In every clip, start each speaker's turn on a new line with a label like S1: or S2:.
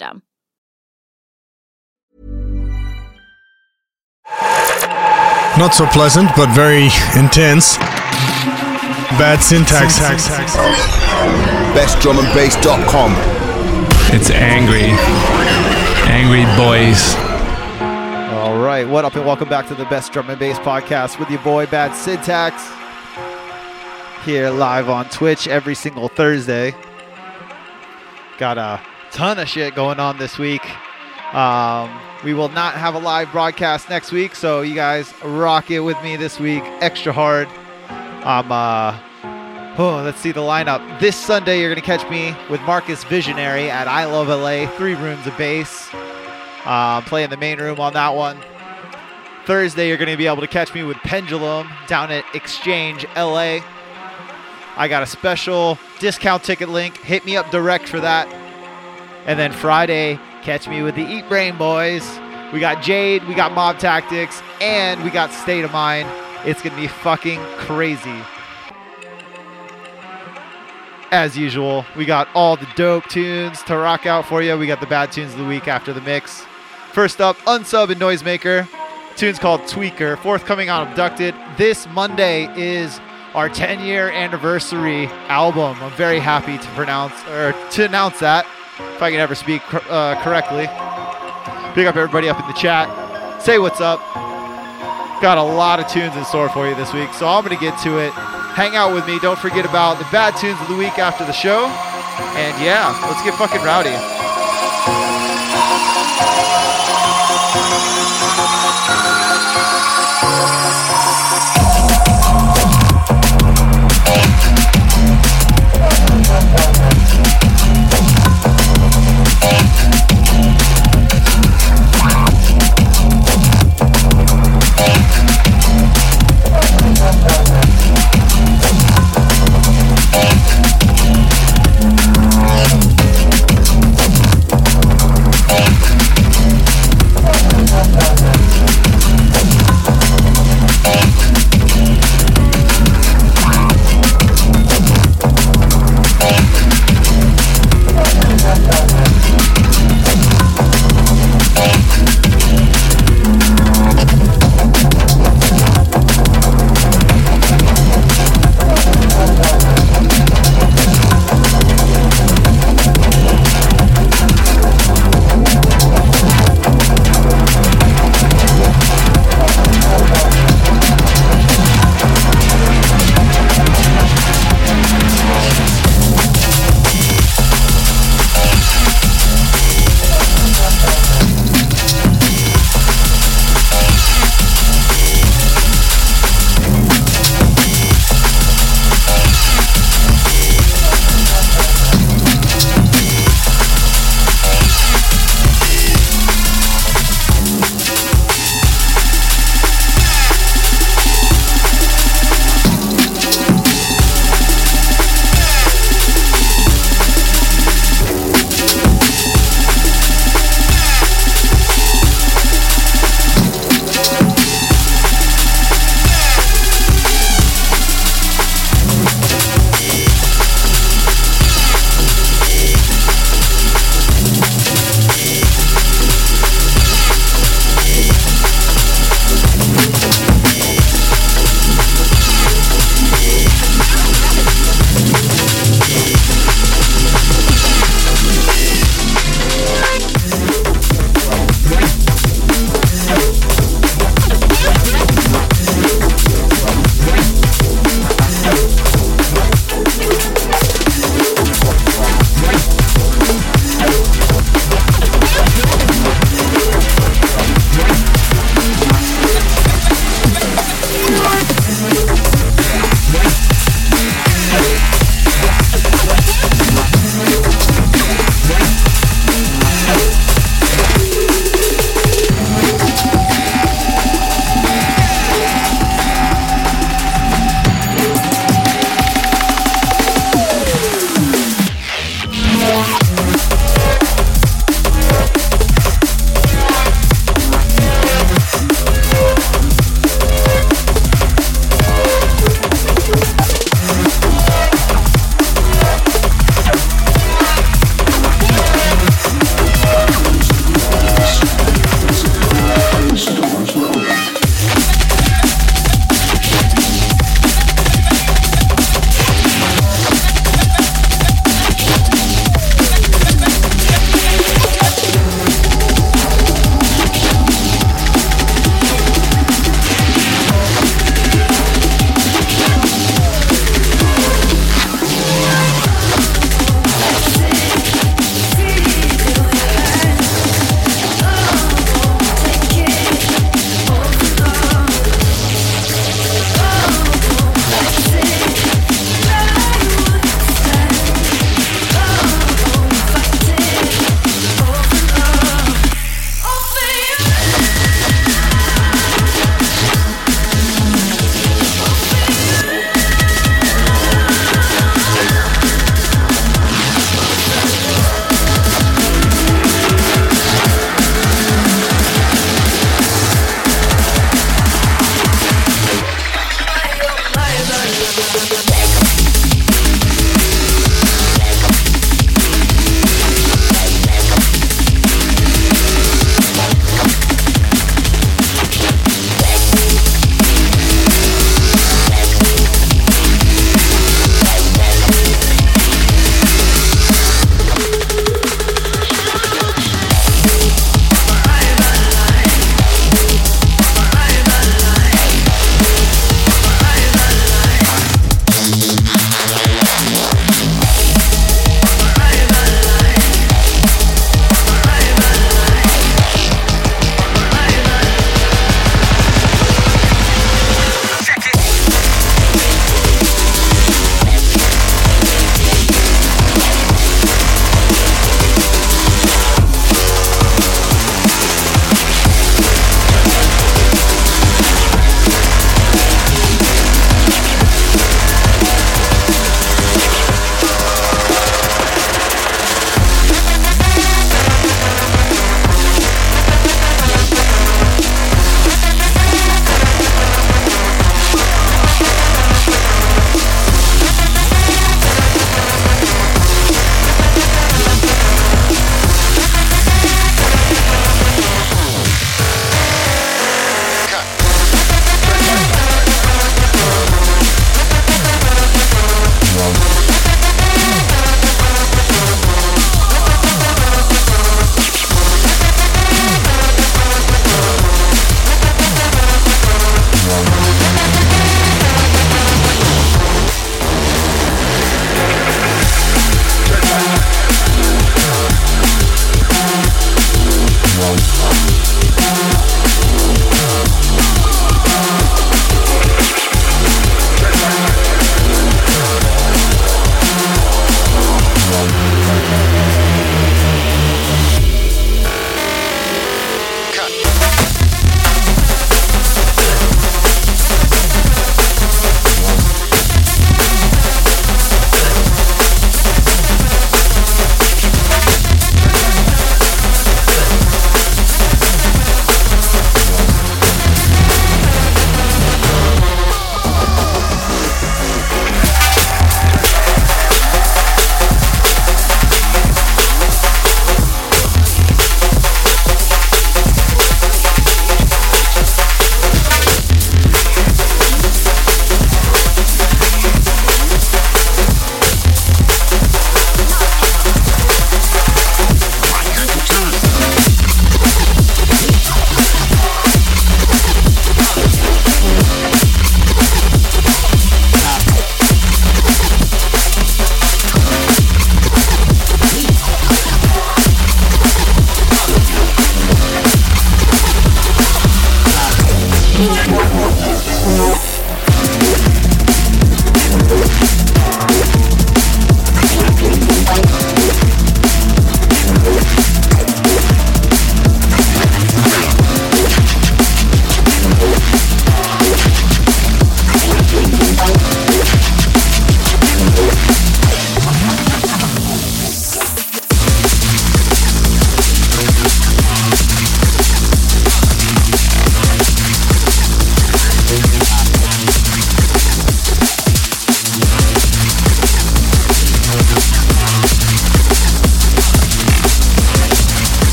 S1: system.
S2: Not so pleasant, but very intense. Bad syntax. Hacks hacks.
S3: bestdrumandbass.com.
S4: It's angry. Angry boys.
S5: All right, what up, and welcome back to the Best Drum and Bass podcast with your boy Bad Syntax. Here live on Twitch every single Thursday. Got a ton of shit going on this week. Um, we will not have a live broadcast next week, so you guys rock it with me this week extra hard. I'm uh oh, let's see the lineup. This Sunday you're gonna catch me with Marcus Visionary at I Love LA, three rooms of bass. Uh, playing the main room on that one. Thursday you're gonna be able to catch me with Pendulum down at Exchange LA. I got a special discount ticket link. Hit me up direct for that. And then Friday, catch me with the Eat Brain Boys. We got Jade, we got Mob Tactics, and we got State of Mind. It's going to be fucking crazy. As usual, we got all the dope tunes to rock out for you. We got the bad tunes of the week after the mix. First up, Unsub and Noisemaker. Tune's called Tweaker, forthcoming on Abducted. This Monday is our 10 year anniversary album. I'm very happy to pronounce or to announce that if I can ever speak uh, correctly. Pick up everybody up in the chat. Say what's up. Got a lot of tunes in store for you this week, so I'm going to get to it. Hang out with me. Don't forget about the bad tunes of the week after the show. And yeah, let's get fucking rowdy.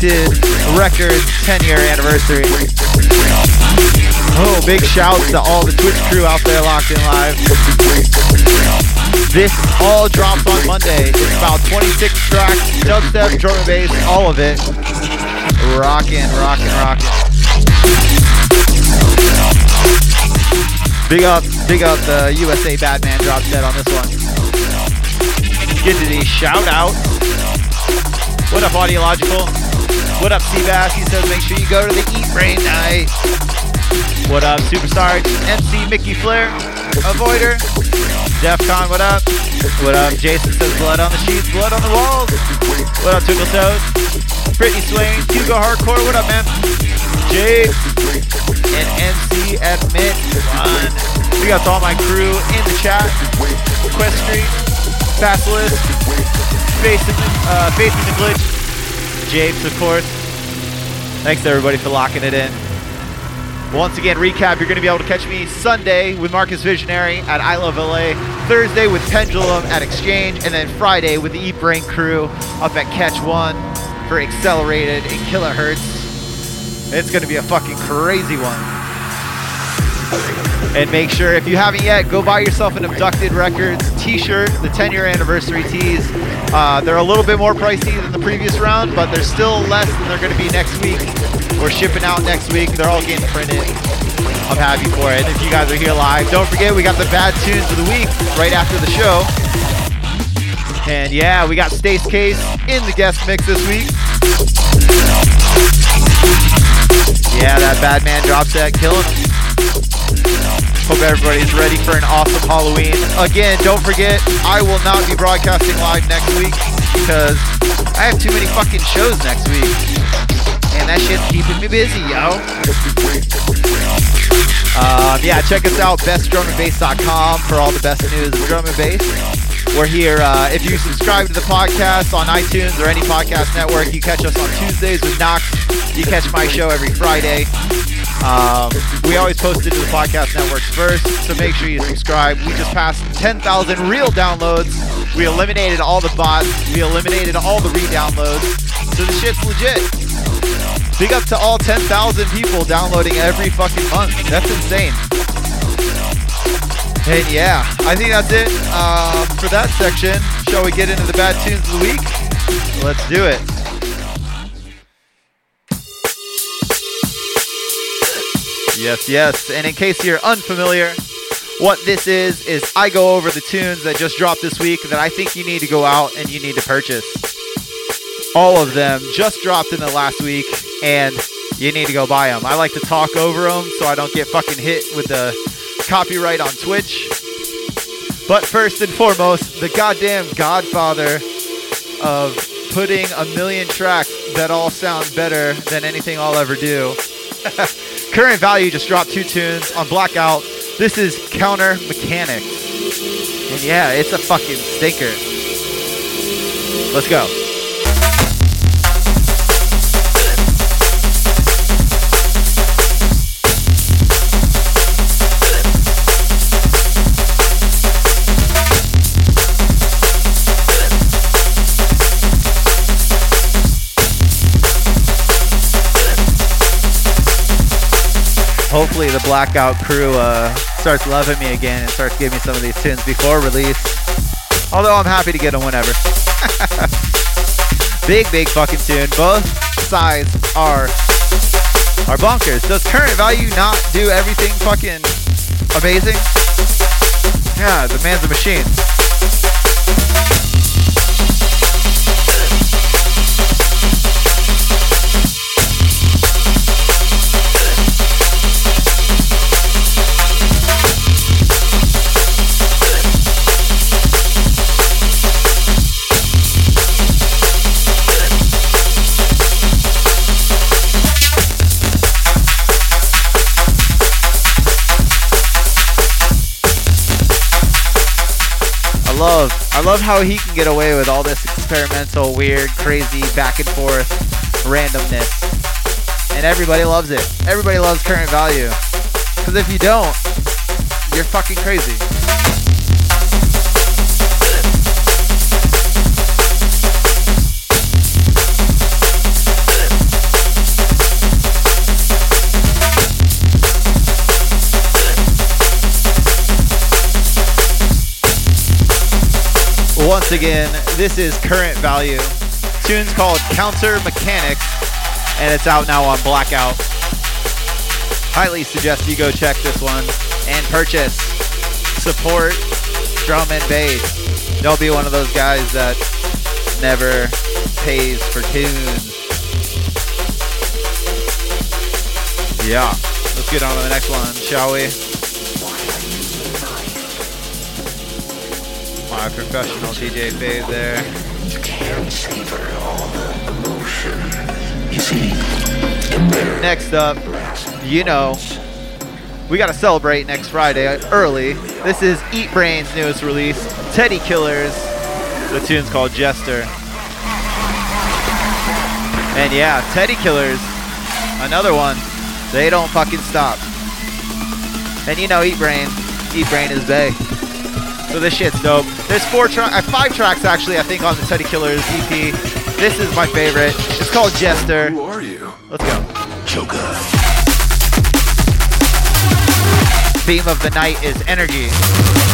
S5: The Abducted Records 10 year anniversary. Oh, big shouts to all the Twitch crew out there locked in live. This all drops on Monday. It's about 26 tracks, dubstep, drum and bass, all of it. Rockin', rockin', rockin'. Big up, big up the USA Badman drop set on this one. Get to the shout out. What up, Audiological? What up, Seabass? He says make sure you go to the Eat Brain night. What up, Superstar? MC Mickey Flair, Avoider, Defcon, what up? What up? Jason says blood on the sheets, blood on the walls. What up, Twinkle Toes? Brittany Swain, Hugo Hardcore, what up, man? Jade and MC Admit One. We got all my crew in the chat. Quest Street, Basilisk, the, uh, in the Glitch, Japes, of course. Thanks everybody for locking it in. Once again, recap, you're going to be able to catch me Sunday with Marcus Visionary at I Love LA, Thursday with Pendulum at Exchange, and then Friday with the Eat Brain crew up at Catch One for Accelerated in Kilohertz. It's going to be a fucking crazy one. And make sure, if you haven't yet, go buy yourself an Abducted Records t-shirt, the 10-year anniversary tees. Uh, they're a little bit more pricey than the previous round, but they're still less than they're going to be next week. We're shipping out next week. They're all getting printed. I'm happy for it. If you guys are here live, don't forget we got the bad tunes of the week right after the show. And yeah, we got Stace Case in the guest mix this week. Yeah, that bad man drop set killing them. Hope everybody's ready for an awesome Halloween. Again, don't forget, I will not be broadcasting live next week because I have too many fucking shows next week. And that shit's keeping me busy, yo. Um, yeah, check us out, bestdrumandbass.com for all the best news of drum and bass. We're here. Uh, if you subscribe to the podcast on iTunes or any podcast network, you catch us on Tuesdays with Knox. You catch my show every Friday. Um, we always post it to the podcast networks first, so make sure you subscribe. We just passed 10,000 real downloads. We eliminated all the bots. We eliminated all the re-downloads. So the shit's legit. Big up to all 10,000 people downloading every fucking month. That's insane. And yeah, I think that's it uh, for that section. Shall we get into the bad tunes of the week? Let's do it. Yes, yes. And in case you're unfamiliar, what this is, is I go over the tunes that just dropped this week that I think you need to go out and you need to purchase. All of them just dropped in the last week, and you need to go buy them. I like to talk over them so I don't get fucking hit with the copyright on Twitch. But first and foremost, the goddamn godfather of putting a million tracks that all sound better than anything I'll ever do. Current Value just dropped two tunes on Blackout. This is Counter Mechanics. And yeah, it's a fucking stinker. Let's go. Hopefully the blackout crew uh, starts loving me again and starts giving me some of these tunes before release. Although I'm happy to get them whenever. big, big fucking tune. Both sides are are bonkers. Does current value not do everything fucking amazing? Yeah, the man's a machine. Love I love how he can get away with all this experimental, weird, crazy, back and forth randomness. And everybody loves it. Everybody loves current value. Because if you don't, you're fucking crazy. Once again, this is Current Value. Tune's called Counter Mechanics, and it's out now on Blackout. Highly suggest you go check this one and purchase. Support drum and bass. Don't be one of those guys that never pays for tunes. Yeah, let's get on to the next one, shall we? Professional DJ fave there. Next up, you know, we got to celebrate next Friday early. This is Eat Brain's newest release, Teddy Killers. The tune's called Jester. And yeah, Teddy Killers, another one. They don't fucking stop. And you know, Eat Brain, Eat Brain is Bay. So this shit's dope. There's four tracks, uh, five tracks actually, I think, on the Teddy Killers EP. This is my favorite. It's called Jester.
S3: Who are you?
S5: Let's go.
S3: Joker.
S5: Theme of the night is energy.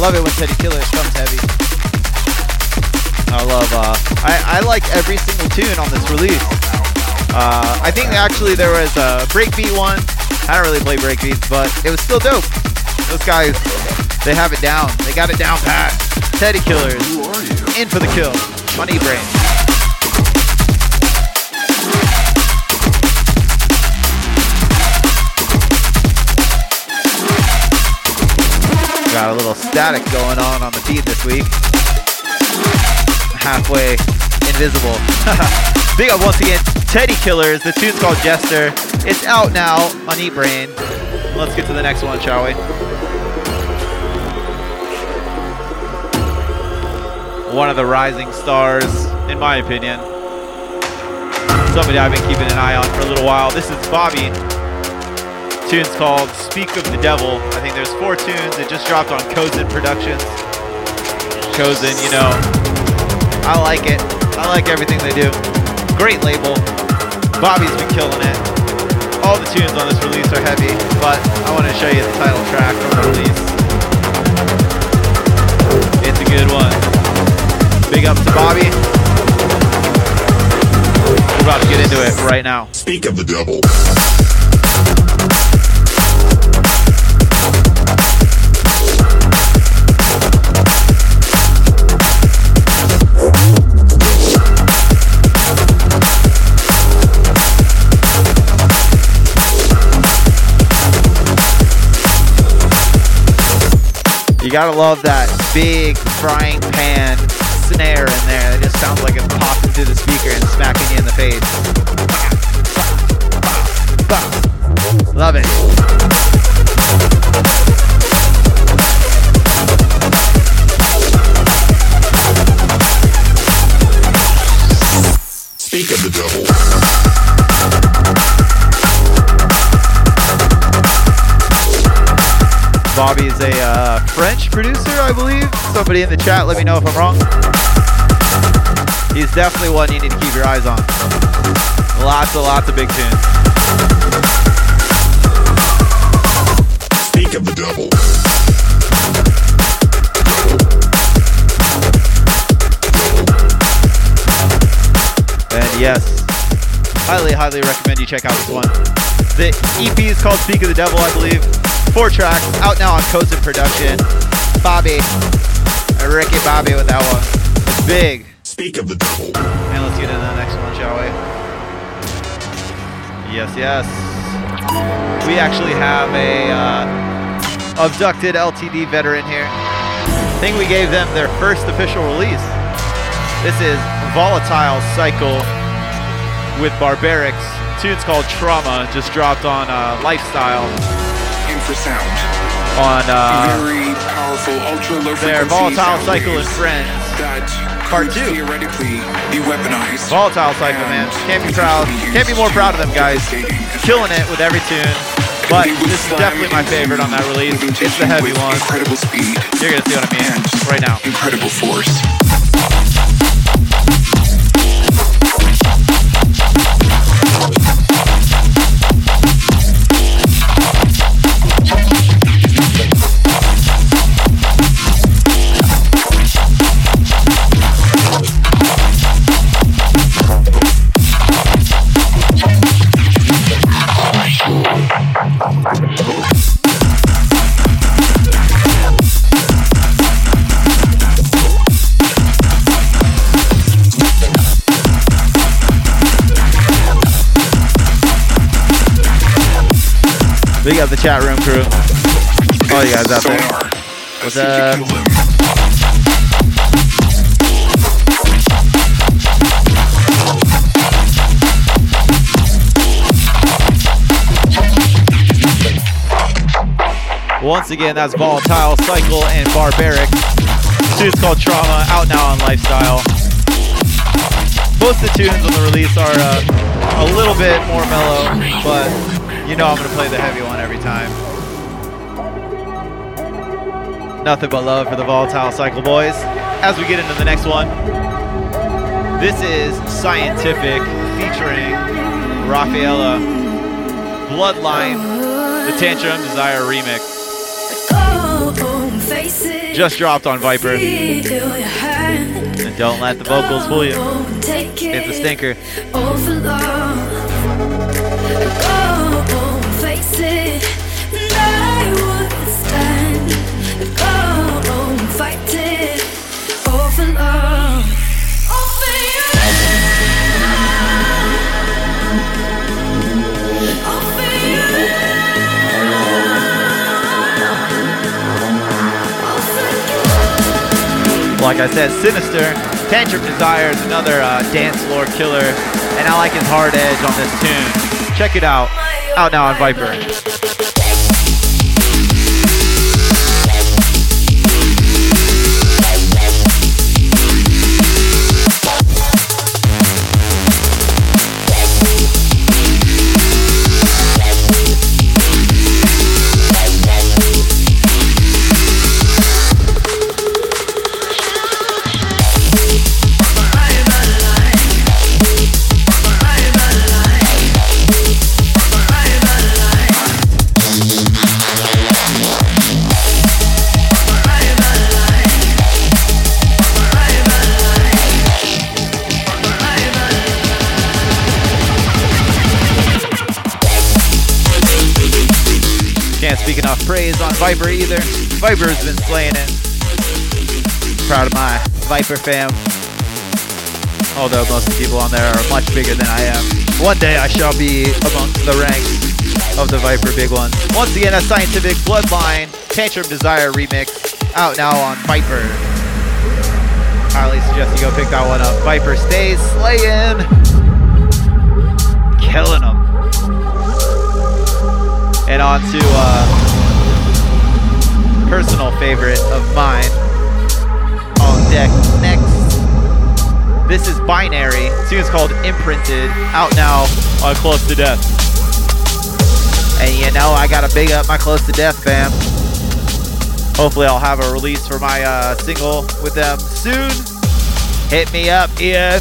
S5: Love it. I love it when Teddy Killers comes heavy. I love. Uh, I I like every single tune on this release. Uh, I think actually there was a breakbeat one. I don't really play breakbeats, but it was still dope. Those guys, they have it down. They got it down pat. Teddy Killers, in for the kill. Money E-Brain. Got a little static going on on the feed this week. Halfway invisible. Big up once again, Teddy Killers. The tune's called Jester. It's out now on Eat Brain. Let's get to the next one, shall we? One of the rising stars, in my opinion. Somebody I've been keeping an eye on for a little while. This is Bobby. Tune's called Speak of the Devil. I think there's four tunes. It just dropped on Kozen Productions. Kozen, you know, I like it. I like everything they do. Great label. Bobby's been killing it. All the tunes on this release are heavy, but I want to show you the title track from the release. It's a good one. Big up to Bobby. We're about to get into it right now.
S3: Speak of the devil.
S5: You gotta love that big frying pan snare in there. It just sounds like it's popping through the speaker and smacking you in the face. Love it.
S3: Speak of the devil.
S5: French producer, I believe. Somebody in the chat, let me know if I'm wrong. He's definitely one you need to keep your eyes on. Lots and lots of big tunes.
S3: Speak of the devil.
S5: And yes, highly, highly recommend you check out this one. The EP is called Speak of the Devil, I believe. Four tracks, out now on Kozen Production. Bobby, Ricky Bobby with that one. It's big.
S3: Speak of the devil.
S5: And let's get into the next one, shall we? Yes, yes. We actually have a uh, abducted LTD veteran here. I think we gave them their first official release. This is Volatile Cycle with Barbarics. tune's called Trauma. Just dropped on uh, Lifestyle. On uh,
S6: Very powerful, ultra low
S5: their
S6: frequency
S5: Volatile Cycle and Friends.
S6: that
S5: Part two.
S6: theoretically be weaponized.
S5: Volatile Cycle, man. Can't be proud. Can't be more proud of them guys. Killing it with every tune. But
S6: Could be with
S5: this is definitely my favorite on that release. It's the heavy one.
S6: Incredible speed
S5: You're gonna see what I mean right now.
S6: incredible force.
S5: We got the chat room crew. All you guys out there. What's up? Once again, that's Volatile Cycle and Barbaric. Tune's called Trauma, out now on Lifestyle. Most of the tunes on the release are uh, a little bit more mellow, but you know I'm gonna play the heavy one every time. Nothing but love for the Volatile Cycle boys. As we get into the next one, this is Scientific featuring Raphaella Bloodline, the Tantrum Desire remix. Just dropped on Viper. And don't let the vocals fool you. It's a stinker. Like I said, Sinister, Tantrum Desire is another uh, dance floor killer, and I like his hard edge on this tune. Check it out. Out now on Viper. Praise on Viper either. Viper's been slaying it. Proud of my Viper fam. Although most of the people on there are much bigger than I am. One day I shall be amongst the ranks of the Viper big ones. Once again, a scientific bloodline Tantrum Desire remix out now on Viper. Highly suggest you go pick that one up. Viper stays slaying, killing them. And on to uh, personal favorite of mine on deck next. This is Binary. Tune's called Imprinted, out now on Close to Death. And you know, I gotta big up my Close to Death fam. Hopefully, I'll have a release for my uh, single with them soon. Hit me up, Ian.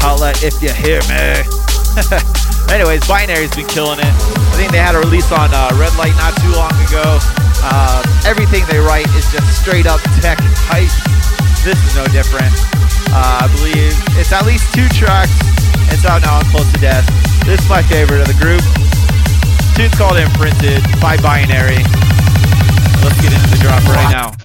S5: Holla if you hear me. Anyways, Binary's been killing it. I think they had a release on uh, Red Light not too long ago. Uh, everything they write is just straight up tech hype. This is no different. Uh, I believe it's at least two tracks. It's out now on Close to Death. This is my favorite of the group. Tune's called Imprinted by Binary. Let's get into the drop right now.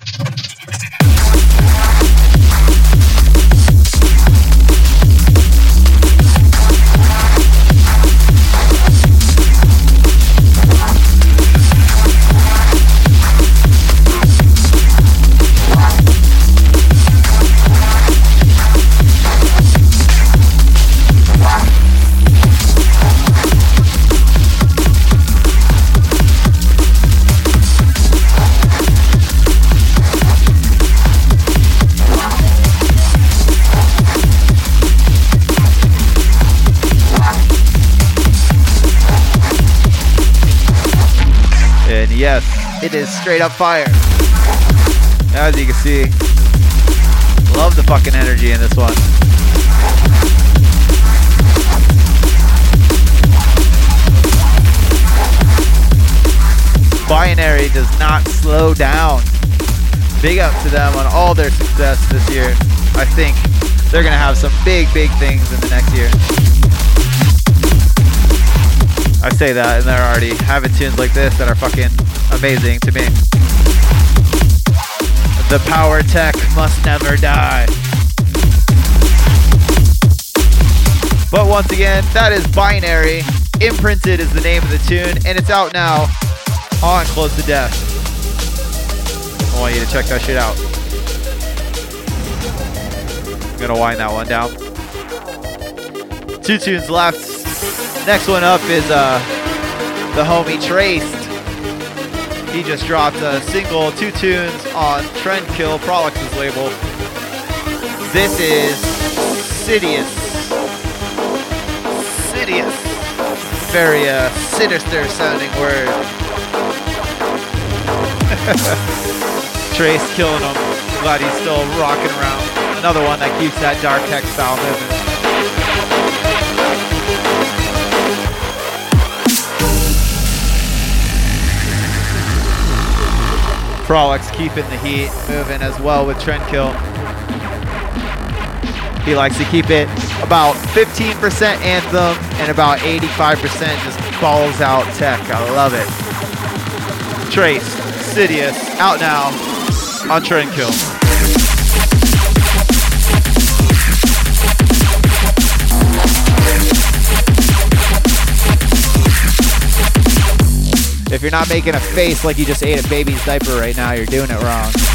S5: It is straight up fire. As you can see, love the fucking energy in this one. Binary does not slow down. Big up to them on all their success this year. I think they're going to have some big, big things in the next year. I say that, and they're already having tunes like this that are fucking amazing to me. The power tech must never die. But once again, that is Binary. Imprinted is the name of the tune, and it's out now on Close to Death. I want you to check that shit out. I'm gonna wind that one down. Two tunes left. Next one up is uh, the homie Traced. He just dropped a single, two tunes on Trendkill, Prolix's label. This is Sidious. Sidious. Very uh, sinister sounding word. Trace killing him. Glad he's still rocking around. Another one that keeps that dark tech moving. Prolix keeping the heat moving as well with Trendkill. He likes to keep it about 15% anthem and about 85% just balls out tech. I love it. Trace, Sidious, out now on Trendkill. If you're not making a face like you just ate a baby's diaper right now, you're doing it wrong.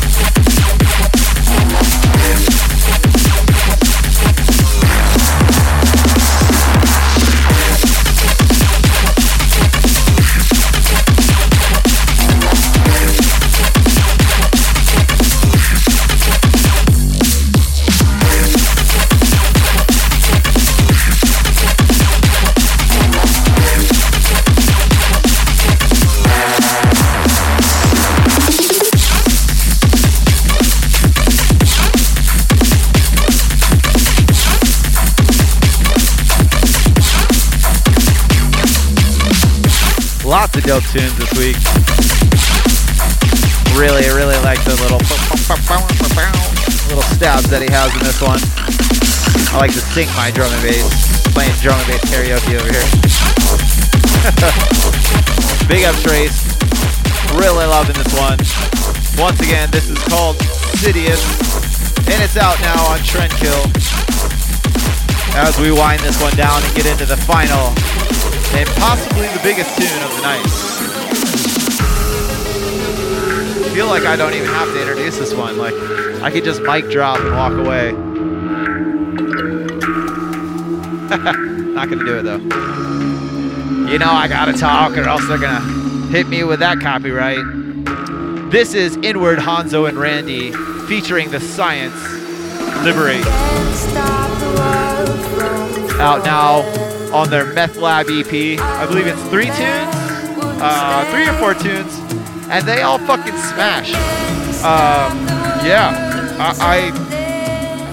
S5: Tunes this week. Really, really like the little little stabs that he has in this one. I like to sing my drum and bass, playing drum and bass karaoke over here. Big up Trace. Really loving this one. Once again, this is called Sidious, and it's out now on Trendkill. As we wind this one down and get into the final and possibly the biggest tune of the night. I feel like I don't even have to introduce this one. Like, I could just mic drop and walk away. Not gonna do it though. You know I gotta talk or else they're gonna hit me with that copyright. This is Inward Hanzo and Randy featuring the Science Liberate. Out now on their Meth Lab EP. I believe it's three tunes, uh, three or four tunes, and they all fucking smash. Um, yeah, I,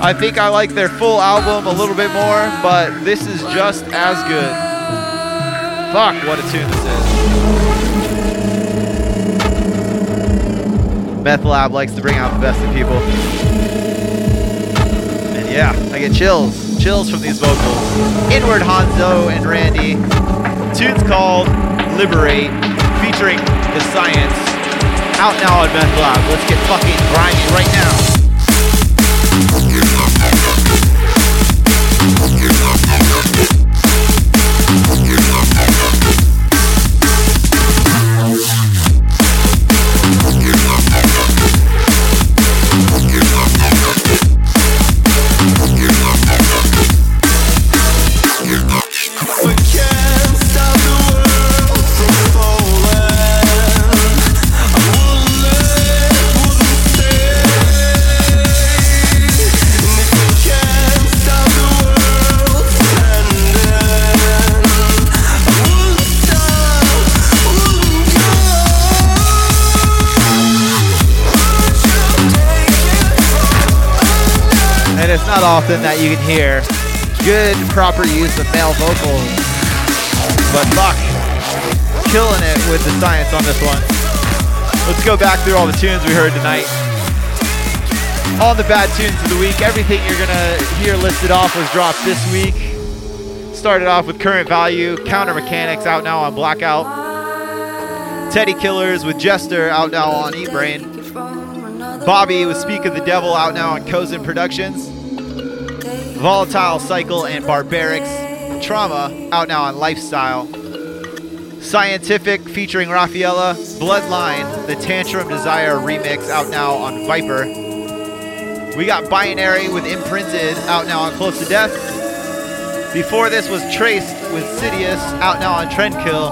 S5: I I think I like their full album a little bit more, but this is just as good. Fuck, what a tune this is. Meth Lab likes to bring out the best in people. And yeah, I get chills chills from these vocals. Inward Hanzo and Randy. Tune's called Liberate, featuring The Science. Out now on Meth Lab. Let's get fucking grimy right now. Often that you can hear good, proper use of male vocals. But fuck, killing it with the science on this one. Let's go back through all the tunes we heard tonight. All the bad tunes of the week, everything you're gonna hear listed off was dropped this week. Started off with Current Value, Counter Mechanics out now on Blackout. Teddy Killers with Jester out now on Eat Brain. Bobby with Speak of the Devil out now on Cozen Productions. Volatile Cycle and Barbarics. Trauma out now on Lifestyle. Scientific featuring Raphaella. Bloodline, the Tantrum Desire remix out now on Viper. We got Binary with Imprinted out now on Close to Death. Before this was Traced with Sidious out now on Trendkill.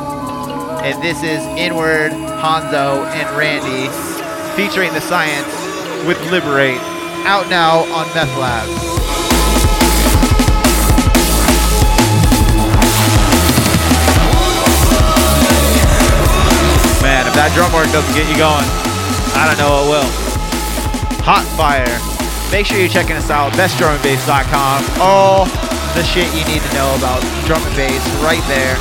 S5: And this is Inward, Hanzo, and Randy featuring the Science with Liberate out now on Meth Lab. If that drum work doesn't get you going, I don't know what will. Hot Fire. Make sure you're checking us out, bestdrumandbass.com. All the shit you need to know about drum and bass right there.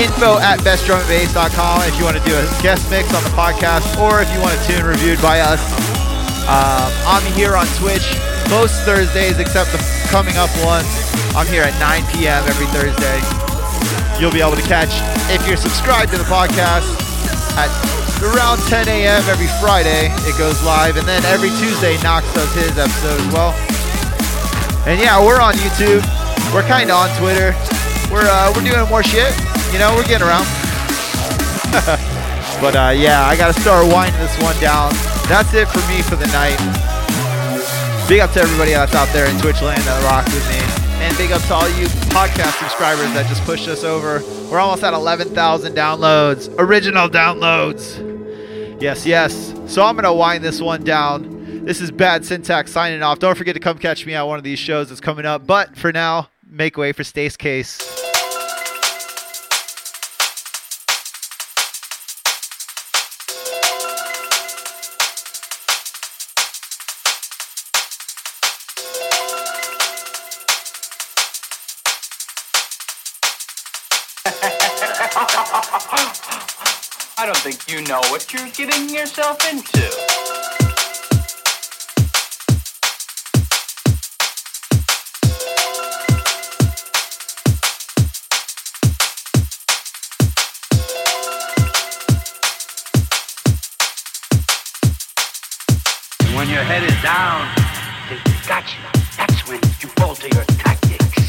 S5: Info at bestdrumandbass.com if you want to do a guest mix on the podcast or if you want a tune reviewed by us. Um, I'm here on Twitch most Thursdays except the coming up one. I'm here at 9 p.m. every Thursday. You'll be able to catch, if you're subscribed to the podcast, at around 10 a.m. every Friday. It goes live. And then every Tuesday, Knox does his episode as well. And yeah, we're on YouTube. We're kind of on Twitter. We're, uh, we're doing more shit. You know, we're getting around. but uh, yeah, I got to start winding this one down. That's it for me for the night. Big up to everybody that's out there in Twitch land that rocked with me. And big up to all you podcast subscribers that just pushed us over. We're almost at 11,000 downloads, original downloads. Yes, yes. So I'm going to wind this one down. This is Bad Syntax signing off. Don't forget to come catch me at one of these shows that's coming up. But for now, make way for Stace Case.
S7: I don't think you know what you're getting yourself into.
S8: When your head is down, they've got you. That's when you alter your tactics.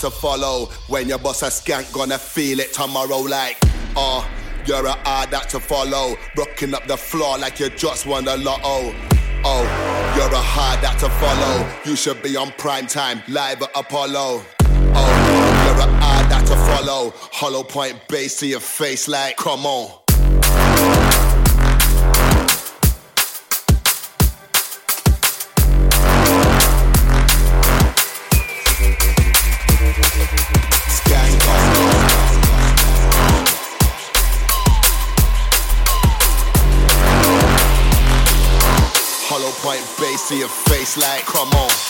S9: to
S10: follow. When your boss a skank, gonna feel it tomorrow like, oh, uh, you're a hard act to follow. Rocking up the floor like you just won the lotto. Oh, you're a hard act to follow. You should be on prime time, live at Apollo. Oh, you're a hard act to follow. Hollow point bass to your face like, come on. see a face like, come on.